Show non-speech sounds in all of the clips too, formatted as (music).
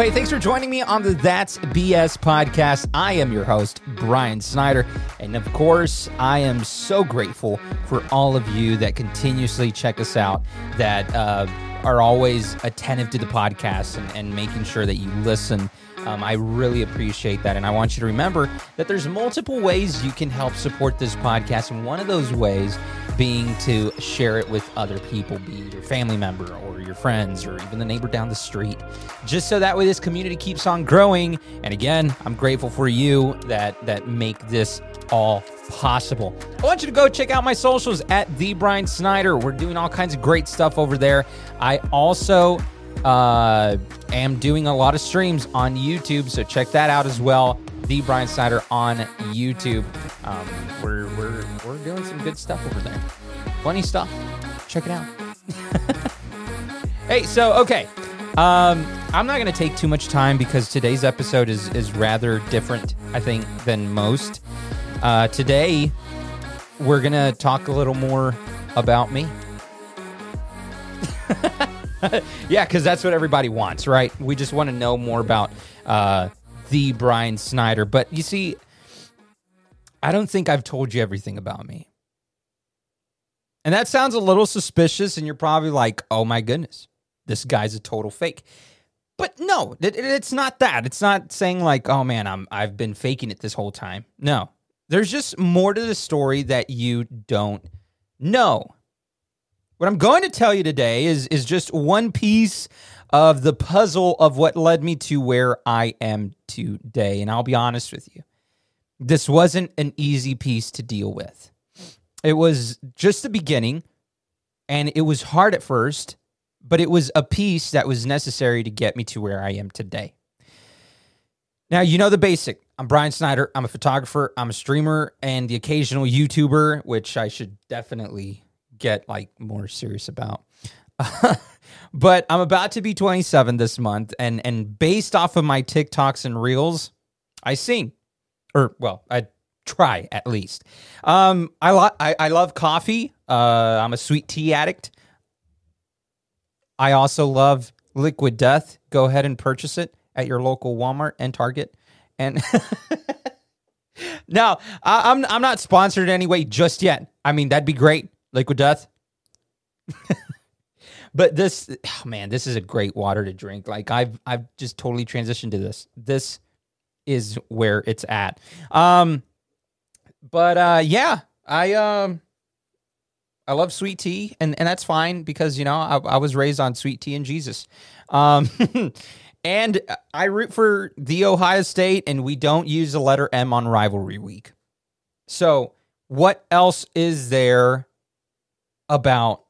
Well, hey, thanks for joining me on the That's BS podcast. I am your host, Brian Snyder. And of course, I am so grateful for all of you that continuously check us out, that uh, are always attentive to the podcast and, and making sure that you listen. Um, I really appreciate that. And I want you to remember that there's multiple ways you can help support this podcast. And one of those ways being to share it with other people, be it your family member or your friends or even the neighbor down the street, just so that way this community keeps on growing. And again, I'm grateful for you that that make this all possible. I want you to go check out my socials at the Brian Snyder. We're doing all kinds of great stuff over there. I also uh, am doing a lot of streams on YouTube, so check that out as well the Brian Snyder on YouTube. Um, we're, we're, we're doing some good stuff over there. Funny stuff. Check it out. (laughs) hey, so, okay. Um, I'm not going to take too much time because today's episode is, is rather different, I think, than most. Uh, today, we're going to talk a little more about me. (laughs) yeah, because that's what everybody wants, right? We just want to know more about uh, the Brian Snyder. But you see, I don't think I've told you everything about me. And that sounds a little suspicious, and you're probably like, oh my goodness, this guy's a total fake. But no, it, it's not that. It's not saying like, oh man, I'm I've been faking it this whole time. No. There's just more to the story that you don't know. What I'm going to tell you today is is just one piece of the puzzle of what led me to where I am today. And I'll be honest with you, this wasn't an easy piece to deal with. It was just the beginning, and it was hard at first, but it was a piece that was necessary to get me to where I am today. Now, you know the basic. I'm Brian Snyder. I'm a photographer, I'm a streamer, and the occasional YouTuber, which I should definitely get like more serious about. (laughs) but I'm about to be 27 this month, and and based off of my TikToks and reels, I sing, or well, I try at least. Um, I lo- I, I love coffee. Uh, I'm a sweet tea addict. I also love Liquid Death. Go ahead and purchase it at your local Walmart and Target. And (laughs) now I'm I'm not sponsored anyway just yet. I mean that'd be great. Liquid Death. (laughs) But this, oh man, this is a great water to drink. Like I've I've just totally transitioned to this. This is where it's at. Um, but uh, yeah, I um. I love sweet tea, and, and that's fine because you know I, I was raised on sweet tea and Jesus, um, (laughs) and I root for the Ohio State, and we don't use the letter M on rivalry week. So, what else is there about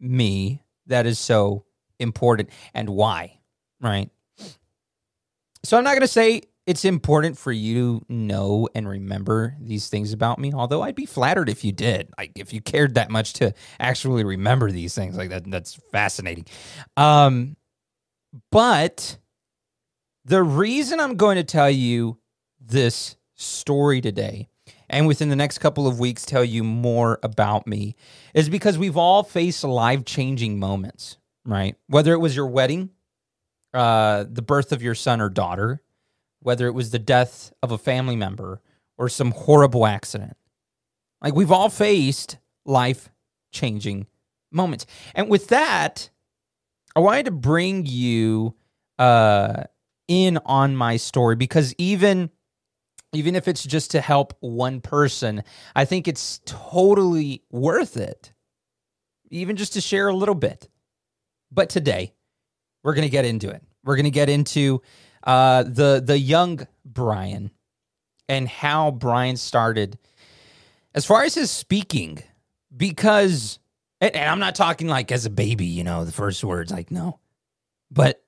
me that is so important and why, right? So I'm not going to say it's important for you to know and remember these things about me, although I'd be flattered if you did. Like if you cared that much to actually remember these things like that that's fascinating. Um but the reason I'm going to tell you this story today and within the next couple of weeks tell you more about me is because we've all faced life changing moments, right? Whether it was your wedding, uh, the birth of your son or daughter, whether it was the death of a family member or some horrible accident. Like we've all faced life changing moments. And with that, I wanted to bring you uh, in on my story because even even if it's just to help one person, I think it's totally worth it, even just to share a little bit. But today, we're going to get into it. We're going to get into uh, the the young Brian and how Brian started, as far as his speaking, because and, and I'm not talking like as a baby, you know, the first words, like no, but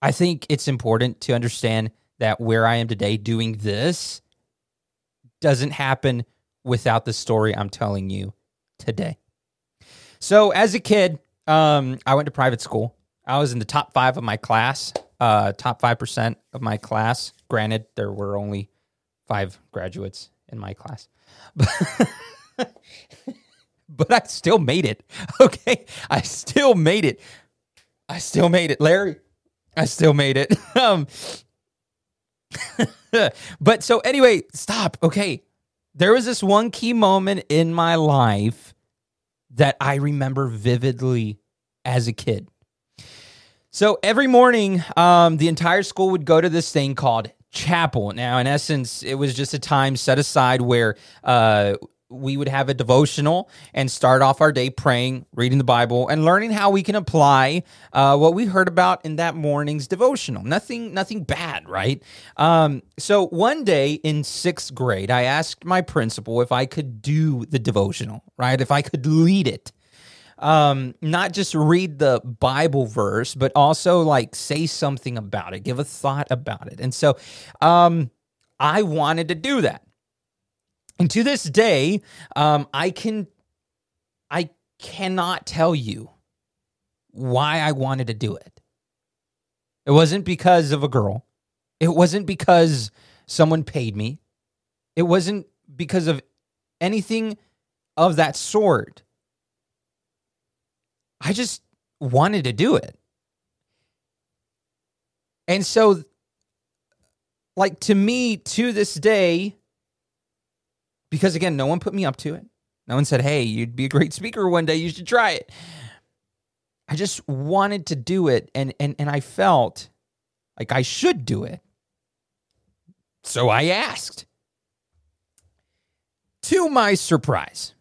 I think it's important to understand that where I am today doing this doesn't happen without the story I'm telling you today. So, as a kid, um, I went to private school. I was in the top five of my class, uh, top 5% of my class. Granted, there were only five graduates in my class. (laughs) but I still made it. (laughs) Okay. I still made it. I still made it. Larry, I still made it. (laughs) um, but so anyway, stop. Okay. There was this one key moment in my life that I remember vividly as a kid. So every morning, um, the entire school would go to this thing called chapel. Now, in essence, it was just a time set aside where uh, we would have a devotional and start off our day praying, reading the Bible, and learning how we can apply uh, what we heard about in that morning's devotional. Nothing, nothing bad, right? Um, so one day in sixth grade, I asked my principal if I could do the devotional, right? If I could lead it. Um, not just read the Bible verse, but also like say something about it, give a thought about it. And so um, I wanted to do that. And to this day, um, I can, I cannot tell you why I wanted to do it. It wasn't because of a girl. It wasn't because someone paid me. It wasn't because of anything of that sort. I just wanted to do it. And so, like, to me, to this day, because again, no one put me up to it. No one said, hey, you'd be a great speaker one day. You should try it. I just wanted to do it. And, and, and I felt like I should do it. So I asked. To my surprise,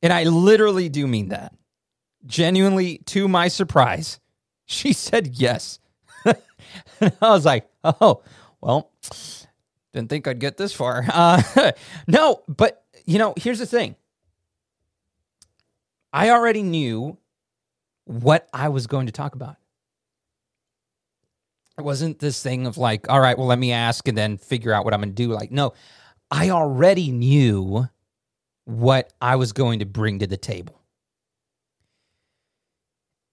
and I literally do mean that, genuinely to my surprise, she said yes. (laughs) I was like, oh, well, didn't think I'd get this far. (laughs) Uh, no, but you know, here's the thing. I already knew what I was going to talk about. It wasn't this thing of like, all right, well, let me ask and then figure out what I'm going to do. Like, no, I already knew what I was going to bring to the table.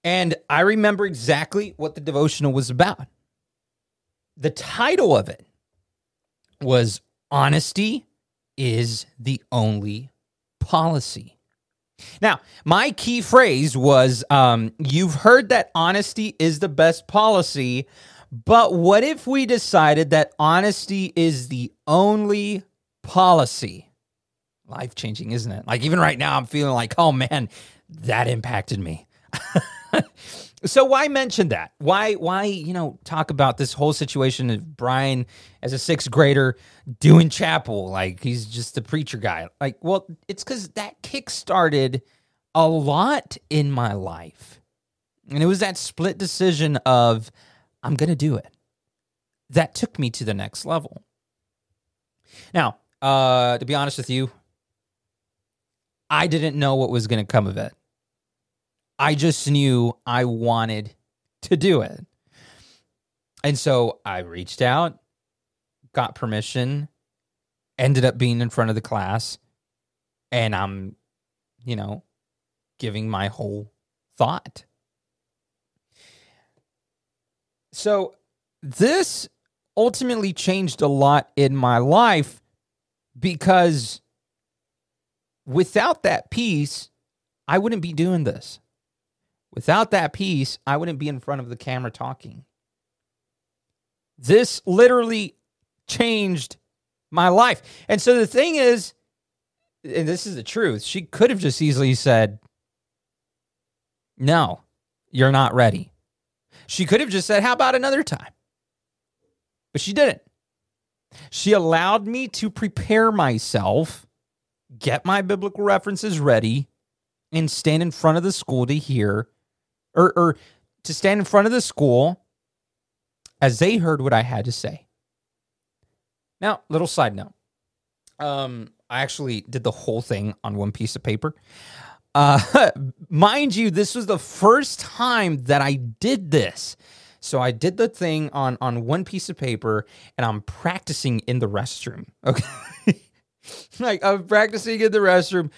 And I remember exactly what the devotional was about. The title of it was honesty is the only policy. Now, my key phrase was um, you've heard that honesty is the best policy, but what if we decided that honesty is the only policy? Life changing, isn't it? Like, even right now, I'm feeling like, oh man, that impacted me. (laughs) (laughs) so why mention that? Why why you know talk about this whole situation of Brian as a sixth grader doing chapel like he's just a preacher guy? Like, well, it's because that kick started a lot in my life, and it was that split decision of I'm gonna do it that took me to the next level. Now, uh, to be honest with you, I didn't know what was going to come of it. I just knew I wanted to do it. And so I reached out, got permission, ended up being in front of the class, and I'm, you know, giving my whole thought. So this ultimately changed a lot in my life because without that piece, I wouldn't be doing this. Without that piece, I wouldn't be in front of the camera talking. This literally changed my life. And so the thing is, and this is the truth, she could have just easily said, No, you're not ready. She could have just said, How about another time? But she didn't. She allowed me to prepare myself, get my biblical references ready, and stand in front of the school to hear or, or to stand in front of the school as they heard what I had to say. Now, little side note. Um, I actually did the whole thing on one piece of paper. Uh, (laughs) mind you, this was the first time that I did this. So I did the thing on on one piece of paper, and I'm practicing in the restroom. (laughs) Okay. (laughs) like I'm practicing in the restroom,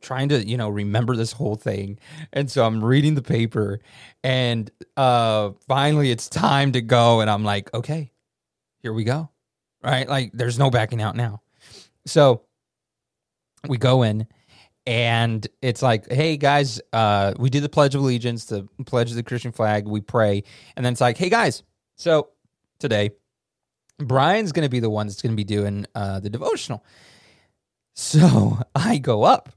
trying to, you know, remember this whole thing. And so I'm reading the paper and uh finally it's time to go. And I'm like, okay, here we go. Right? Like there's no backing out now. So we go in and it's like, hey guys, uh, we do the Pledge of Allegiance, the pledge of the Christian flag, we pray, and then it's like, hey guys, So today, Brian's going to be the one that's going to be doing uh, the devotional. So (laughs) I go up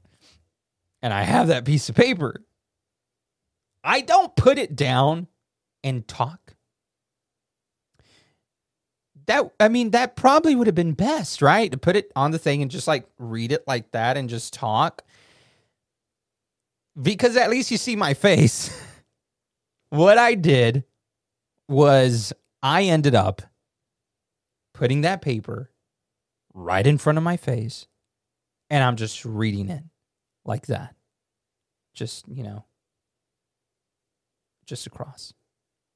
and I have that piece of paper. I don't put it down and talk. That I mean that probably would have been best, right? To put it on the thing and just like read it like that and just talk. Because at least you see my face. (laughs) what I did was I ended up putting that paper right in front of my face and I'm just reading it like that. Just, you know, just across.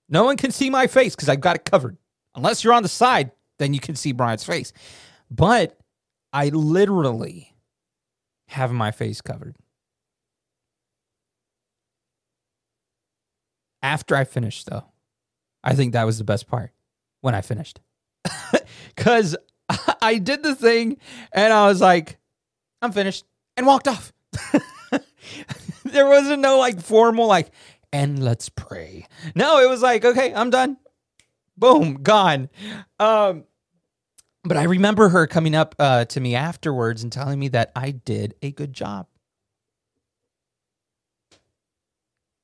No one can see my face because I've got it covered. Unless you're on the side, then you can see Brian's face. But I literally have my face covered. After I finished, though, I think that was the best part when I finished. (laughs) Because (laughs) I did the thing and I was like, I'm finished and walked off. (laughs) there wasn't no like formal, like, and let's pray. No, it was like, okay, I'm done. Boom, gone. Um, but I remember her coming up uh, to me afterwards and telling me that I did a good job.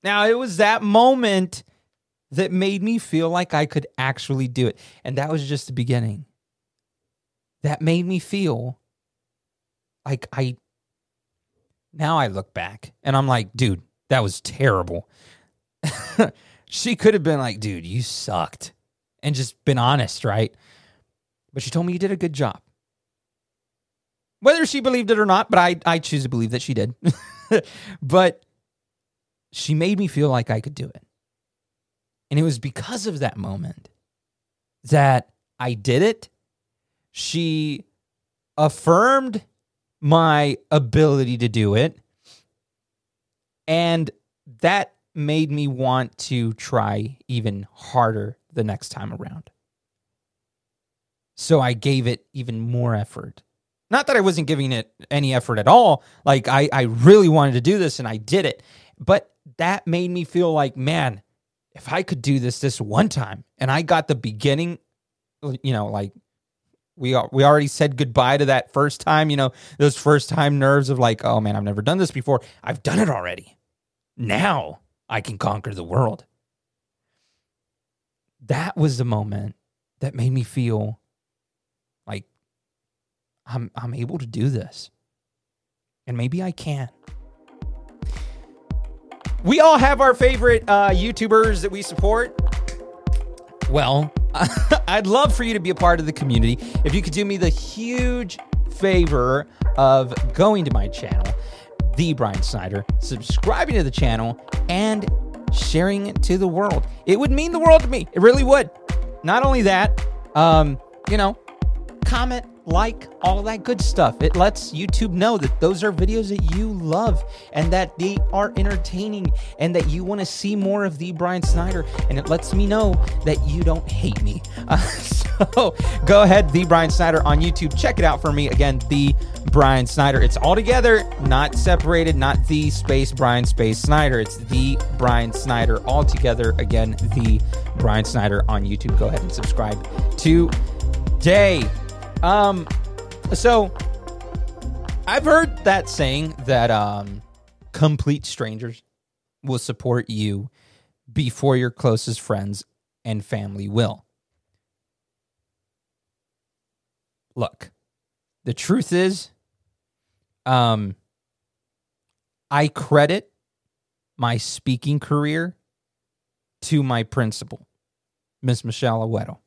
Now, it was that moment that made me feel like I could actually do it. And that was just the beginning. That made me feel like I. Now I look back and I'm like, dude, that was terrible. (laughs) she could have been like, dude, you sucked and just been honest, right? But she told me you did a good job. Whether she believed it or not, but I, I choose to believe that she did. (laughs) but she made me feel like I could do it. And it was because of that moment that I did it. She affirmed my ability to do it. And that made me want to try even harder the next time around. So I gave it even more effort. Not that I wasn't giving it any effort at all. Like I, I really wanted to do this and I did it. But that made me feel like, man, if I could do this this one time and I got the beginning, you know, like we we already said goodbye to that first time, you know, those first time nerves of like, oh man, I've never done this before. I've done it already. Now I can conquer the world. That was the moment that made me feel like I'm I'm able to do this. And maybe I can. We all have our favorite uh, YouTubers that we support. Well, (laughs) I'd love for you to be a part of the community. If you could do me the huge favor of going to my channel, The Brian Snyder, subscribing to the channel, and sharing it to the world. It would mean the world to me. It really would. Not only that, um, you know, comment, like, all that good stuff. It lets YouTube know that those are videos that you love and that they are entertaining and that you want to see more of the Brian Snyder. And it lets me know that you don't hate me. Uh, (laughs) so go ahead, the Brian Snyder on YouTube. Check it out for me. Again, the Brian Snyder. It's all together, not separated, not the space Brian space Snyder. It's the Brian Snyder all together. Again, the Brian Snyder on YouTube. Go ahead and subscribe today. Um, so I've heard that saying that um, complete strangers will support you before your closest friends and family will. Look, the truth is, um, I credit my speaking career to my principal, Miss Michelle Awedo.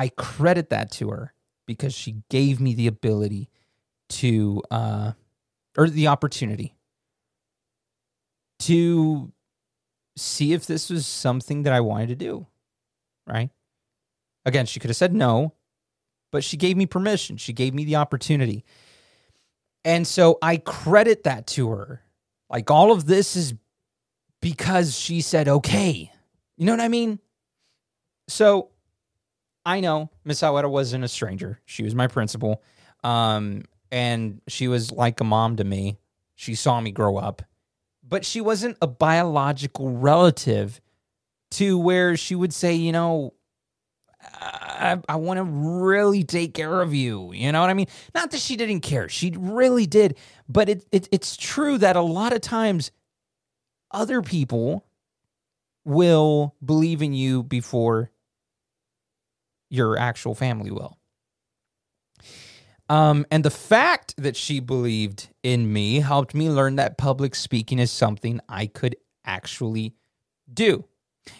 I credit that to her because she gave me the ability to, uh, or the opportunity to see if this was something that I wanted to do. Right. Again, she could have said no, but she gave me permission. She gave me the opportunity. And so I credit that to her. Like all of this is because she said, okay. You know what I mean? So I know Miss Awedo wasn't a stranger. She was my principal. Um, and she was like a mom to me. She saw me grow up, but she wasn't a biological relative to where she would say, you know, I, I want to really take care of you. You know what I mean? Not that she didn't care. She really did. But it, it it's true that a lot of times other people will believe in you before your actual family will. Um, and the fact that she believed in me helped me learn that public speaking is something I could actually do.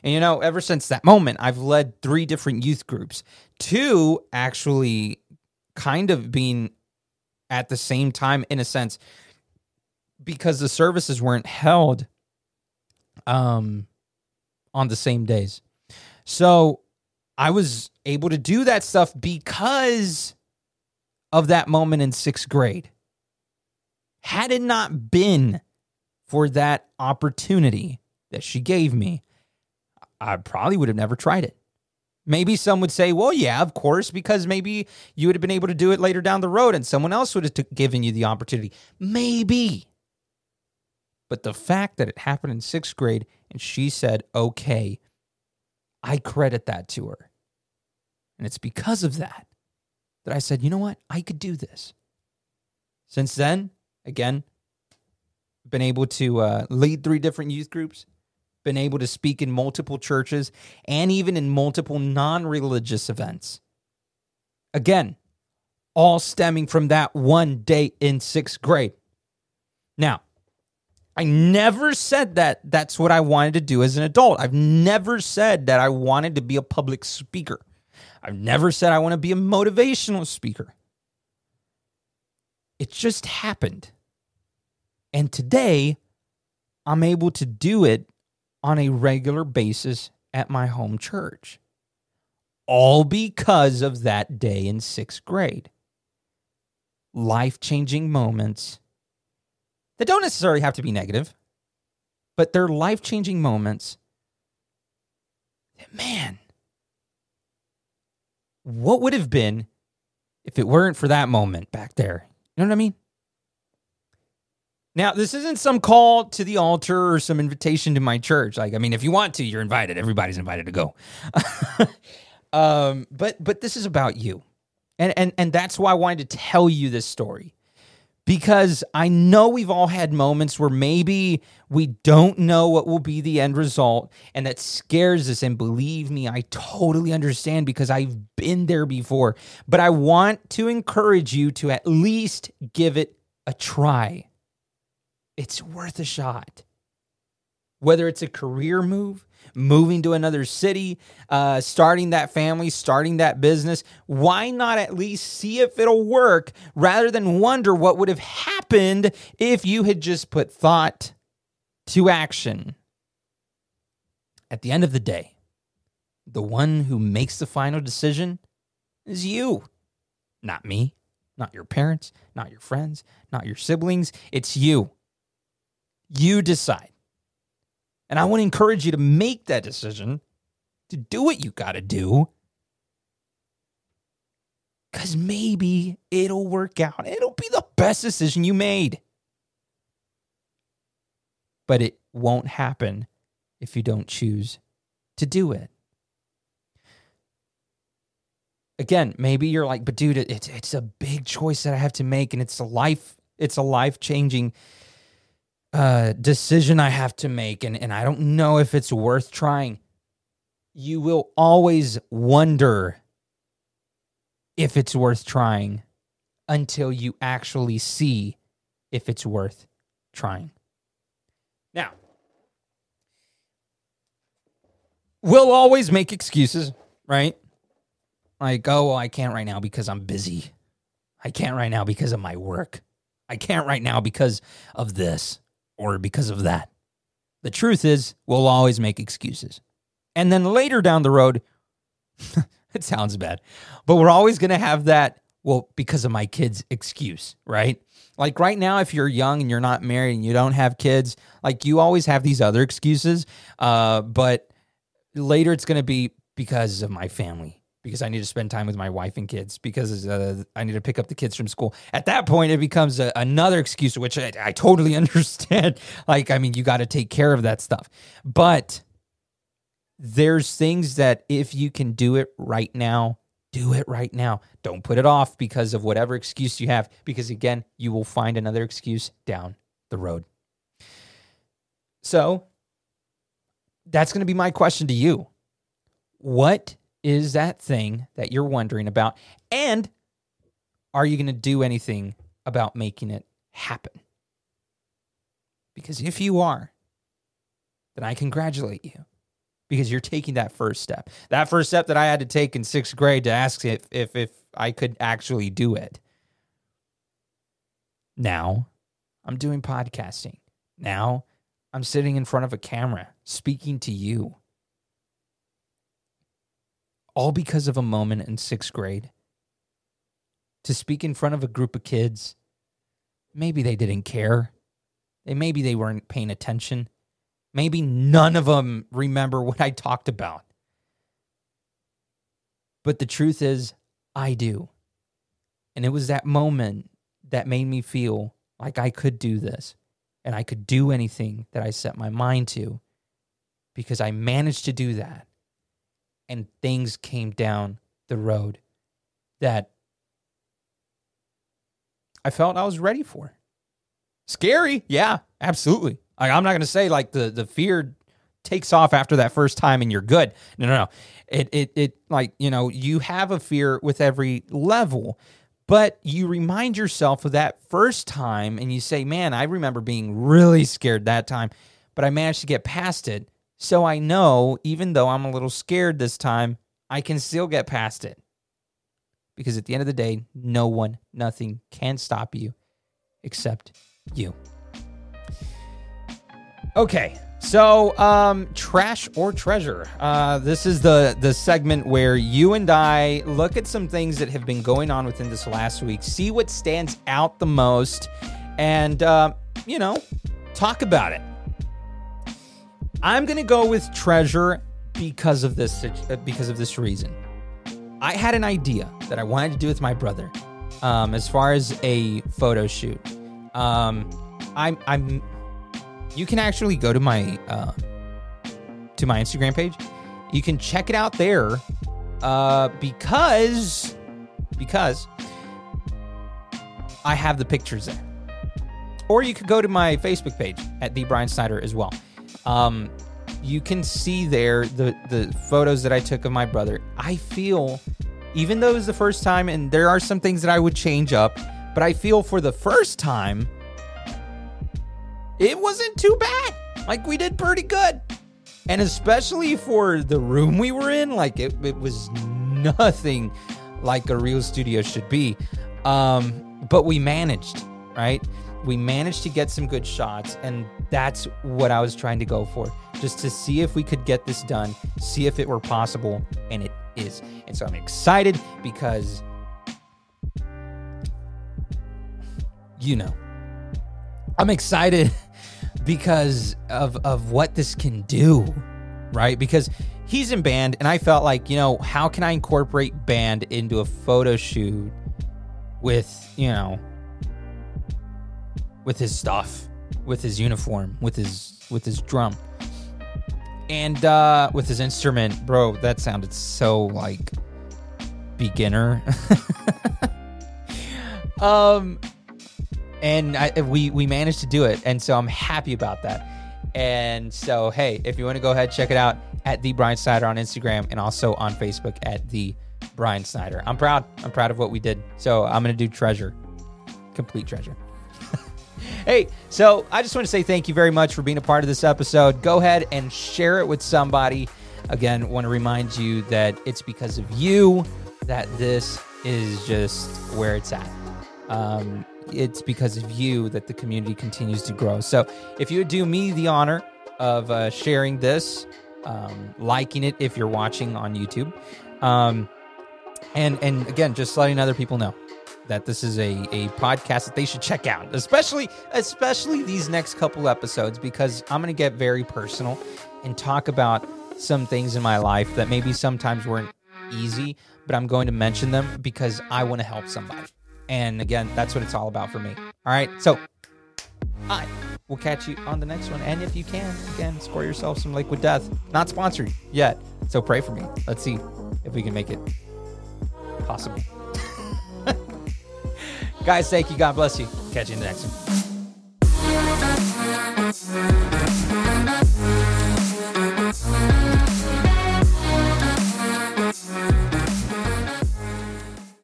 And you know, ever since that moment, I've led three different youth groups, two actually kind of being at the same time in a sense because the services weren't held um on the same days. So I was able to do that stuff because of that moment in sixth grade. Had it not been for that opportunity that she gave me, I probably would have never tried it. Maybe some would say, well, yeah, of course, because maybe you would have been able to do it later down the road and someone else would have t- given you the opportunity. Maybe. But the fact that it happened in sixth grade and she said, okay, I credit that to her. And it's because of that that I said, you know what? I could do this. Since then, again, been able to uh, lead three different youth groups, been able to speak in multiple churches, and even in multiple non religious events. Again, all stemming from that one day in sixth grade. Now, I never said that that's what I wanted to do as an adult. I've never said that I wanted to be a public speaker. I've never said I want to be a motivational speaker. It just happened. And today, I'm able to do it on a regular basis at my home church. All because of that day in sixth grade. Life changing moments that don't necessarily have to be negative, but they're life changing moments. Man, what would have been if it weren't for that moment back there? You know what I mean? Now, this isn't some call to the altar or some invitation to my church. Like, I mean, if you want to, you're invited. Everybody's invited to go. (laughs) um, but but this is about you. And and and that's why I wanted to tell you this story because I know we've all had moments where maybe we don't know what will be the end result and that scares us. And believe me, I totally understand because I've been there before. But I want to encourage you to at least give it a try. It's worth a shot. Whether it's a career move, moving to another city, uh, starting that family, starting that business, why not at least see if it'll work rather than wonder what would have happened if you had just put thought to action? At the end of the day, the one who makes the final decision is you, not me, not your parents, not your friends, not your siblings. It's you. You decide. And I want to encourage you to make that decision, to do what you got to do. Because maybe it'll work out. It'll be the best decision you made. But it won't happen if you don't choose to do it. Again, maybe you're like, but dude, it's it's a big choice that I have to make, and it's a life, it's a life changing uh, decision I have to make, and, and I don't know if it's worth trying, you will always wonder if it's worth trying until you actually see if it's worth trying. Now, we'll always make excuses, right? Like, oh, well, I can't right now because I'm busy. I can't right now because of my work. I can't right now because of this or because of that. The truth is, we'll always make excuses. And then later down the road, (laughs) it sounds bad, but we're always going to have that, well, because of my kids excuse, right? Like right now, if you're young and you're not married and you don't have kids, like you always have these other excuses. Uh, but later it's going to be because of my family because I need to spend time with my wife and kids because uh, I need to pick up the kids from school. At that point, it becomes a, another excuse, which I, I totally (laughs) understand. like, I mean, you got to take care of that stuff. But there's things that if you can do it right now, do it right now. Don't put it off because of whatever excuse you have, because again, you will find another excuse down the road. So that's going to be my question to you. What is that thing that you're wondering about? And are you going to do anything about making it happen? Because if you are, then I congratulate you because you're taking that first step. That first step that I had to take in sixth grade to ask if if, if I could actually do it. Now I'm doing podcasting. Now I'm sitting in front of a camera speaking to you. All because of a moment in sixth grade. To speak in front of a group of kids. Maybe they didn't care. Maybe they weren't paying attention. Maybe none of them remember what I talked about. But the truth is, I do. And it was that moment that made me feel like I could do this and I could do anything that I set my mind to because I managed to do that. And things came down the road that I felt I was ready for. Scary, yeah, absolutely. Like, I'm not going to say like the the fear takes off after that first time and you're good. No, no, no. It it it like, you know, you have a fear with every level. But you remind yourself of that first time and you say, "Man, I remember being really scared that time, but I managed to get past it." So I know even though I'm a little scared this time, I can still get past it. Because at the end of the day, no one, nothing can stop you except you. Okay. So, um, trash or treasure. Uh, this is the the segment where you and I look at some things that have been going on within this last week, see what stands out the most, and uh, you know, talk about it. I'm gonna go with treasure because of this because of this reason. I had an idea that I wanted to do with my brother, um, as far as a photo shoot. Um, I'm I'm you can actually go to my uh, to my Instagram page. You can check it out there uh, because because I have the pictures there. Or you could go to my Facebook page at the Brian Snyder as well. Um, you can see there the the photos that I took of my brother. I feel, even though it was the first time, and there are some things that I would change up, but I feel for the first time it wasn't too bad. Like we did pretty good. And especially for the room we were in, like it, it was nothing like a real studio should be. Um, but we managed, right? We managed to get some good shots, and that's what I was trying to go for. Just to see if we could get this done, see if it were possible, and it is. And so I'm excited because you know. I'm excited (laughs) because of of what this can do, right? Because he's in band and I felt like, you know, how can I incorporate band into a photo shoot with, you know, with his stuff, with his uniform, with his with his drum. And uh with his instrument, bro, that sounded so like beginner. (laughs) um and I, we we managed to do it, and so I'm happy about that. And so, hey, if you want to go ahead, check it out at the Brian Snyder on Instagram and also on Facebook at the Brian Snyder. I'm proud. I'm proud of what we did. So I'm gonna do treasure, complete treasure. Hey, so I just want to say thank you very much for being a part of this episode. Go ahead and share it with somebody. Again, want to remind you that it's because of you that this is just where it's at. Um, it's because of you that the community continues to grow. So if you would do me the honor of uh, sharing this, um, liking it if you're watching on YouTube, um, and and again, just letting other people know that this is a, a podcast that they should check out, especially especially these next couple episodes because I'm going to get very personal and talk about some things in my life that maybe sometimes weren't easy, but I'm going to mention them because I want to help somebody. And again, that's what it's all about for me. All right. So I we'll catch you on the next one. And if you can, again, score yourself some liquid death. Not sponsored yet, so pray for me. Let's see if we can make it possible. (laughs) Guys, thank you. God bless you. Catch you in the next one.